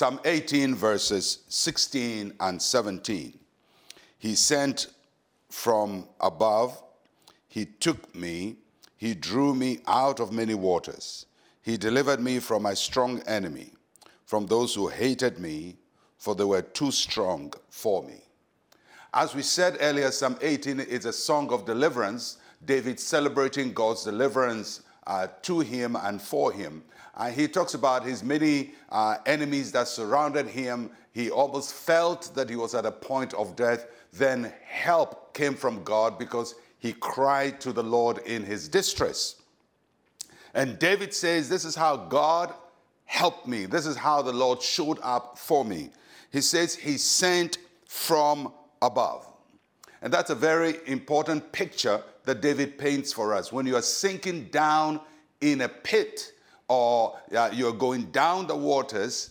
Psalm 18, verses 16 and 17. He sent from above, he took me, he drew me out of many waters. He delivered me from my strong enemy, from those who hated me, for they were too strong for me. As we said earlier, Psalm 18 is a song of deliverance, David celebrating God's deliverance uh, to him and for him. Uh, he talks about his many uh, enemies that surrounded him. He almost felt that he was at a point of death. Then help came from God because he cried to the Lord in his distress. And David says, This is how God helped me. This is how the Lord showed up for me. He says, He sent from above. And that's a very important picture that David paints for us. When you are sinking down in a pit or uh, you're going down the waters,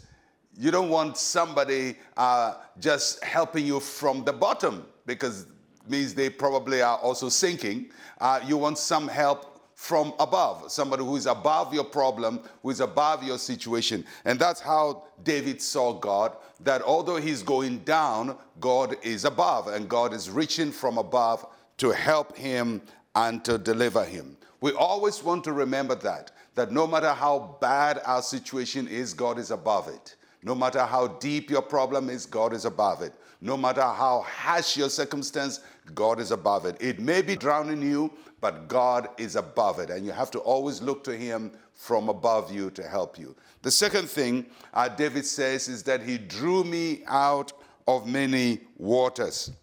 you don't want somebody uh, just helping you from the bottom because means they probably are also sinking. Uh, you want some help from above, somebody who is above your problem, who is above your situation. And that's how David saw God, that although he's going down, God is above, and God is reaching from above to help him and to deliver him. We always want to remember that, that no matter how bad our situation is, God is above it. No matter how deep your problem is, God is above it. No matter how harsh your circumstance, God is above it. It may be drowning you, but God is above it. And you have to always look to Him from above you to help you. The second thing uh, David says is that He drew me out of many waters.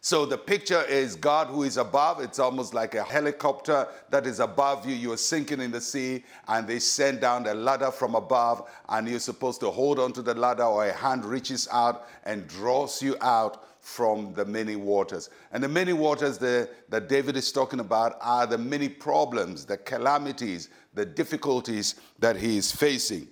So the picture is God who is above. It's almost like a helicopter that is above you. You're sinking in the sea, and they send down a ladder from above, and you're supposed to hold onto the ladder, or a hand reaches out and draws you out from the many waters. And the many waters that David is talking about are the many problems, the calamities, the difficulties that he is facing.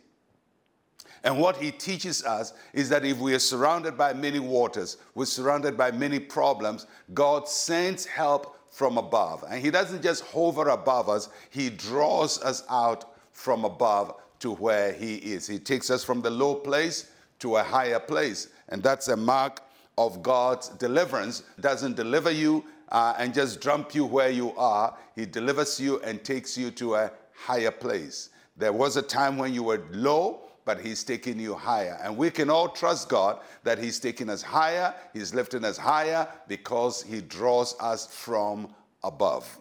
And what he teaches us is that if we are surrounded by many waters, we're surrounded by many problems, God sends help from above. And he doesn't just hover above us, he draws us out from above to where he is. He takes us from the low place to a higher place. And that's a mark of God's deliverance. Doesn't deliver you uh, and just dump you where you are. He delivers you and takes you to a higher place. There was a time when you were low but He's taking you higher. And we can all trust God that He's taking us higher, He's lifting us higher because He draws us from above.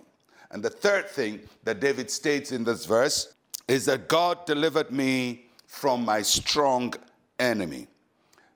And the third thing that David states in this verse is that God delivered me from my strong enemy.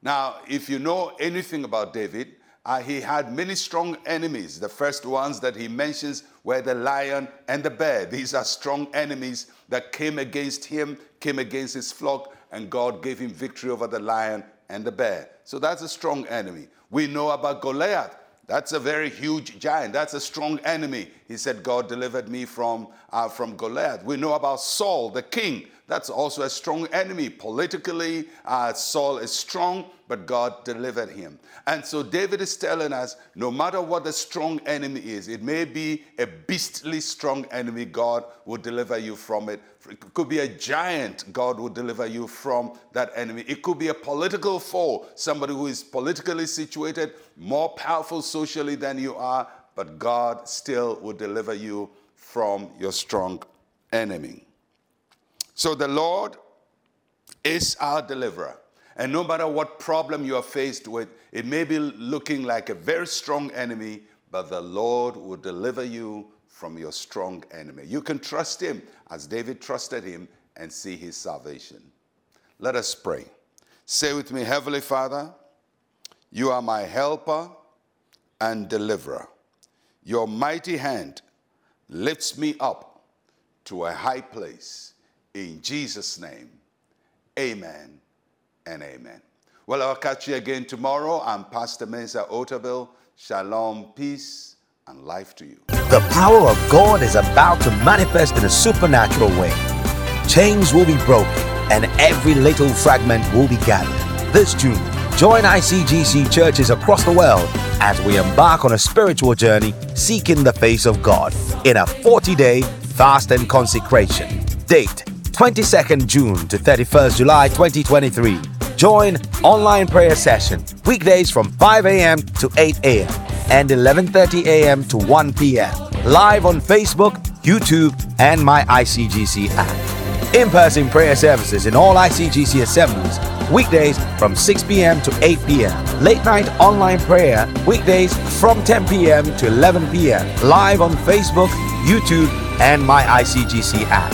Now, if you know anything about David, uh, he had many strong enemies. The first ones that he mentions were the lion and the bear. These are strong enemies that came against him, came against his flock, and God gave him victory over the lion and the bear. So that's a strong enemy. We know about Goliath. That's a very huge giant. That's a strong enemy. He said, God delivered me from, uh, from Goliath. We know about Saul, the king. That's also a strong enemy. Politically, uh, Saul is strong, but God delivered him. And so David is telling us no matter what the strong enemy is, it may be a beastly strong enemy, God will deliver you from it. It could be a giant, God will deliver you from that enemy. It could be a political foe, somebody who is politically situated, more powerful socially than you are, but God still will deliver you from your strong enemy. So the Lord is our deliverer. And no matter what problem you are faced with, it may be looking like a very strong enemy, but the Lord will deliver you from your strong enemy. You can trust him as David trusted him and see his salvation. Let us pray. Say with me, Heavenly Father, you are my helper and deliverer. Your mighty hand lifts me up to a high place. In Jesus' name, amen and amen. Well, I'll catch you again tomorrow. I'm Pastor Mensa Otabil. Shalom, peace, and life to you. The power of God is about to manifest in a supernatural way. Chains will be broken, and every little fragment will be gathered. This June, join ICGC churches across the world as we embark on a spiritual journey seeking the face of God in a 40 day fast and consecration. Date 22nd June to 31st July 2023. Join online prayer session weekdays from 5 a.m. to 8 a.m. and 11:30 a.m. to 1 p.m. Live on Facebook, YouTube, and my ICGC app. In-person prayer services in all ICGC assemblies weekdays from 6 p.m. to 8 p.m. Late night online prayer weekdays from 10 p.m. to 11 p.m. Live on Facebook, YouTube, and my ICGC app.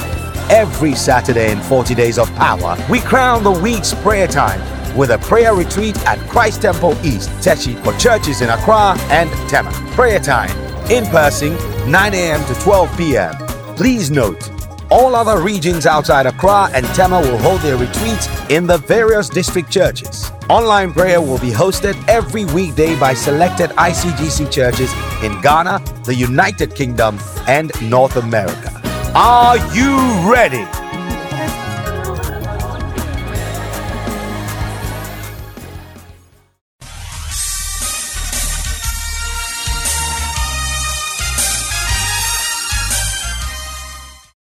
Every Saturday in 40 Days of Power, we crown the week's prayer time with a prayer retreat at Christ Temple East, Teshie, for churches in Accra and Tema. Prayer time in person 9 a.m. to 12 p.m. Please note, all other regions outside Accra and Tema will hold their retreats in the various district churches. Online prayer will be hosted every weekday by selected ICGC churches in Ghana, the United Kingdom, and North America. Are you ready?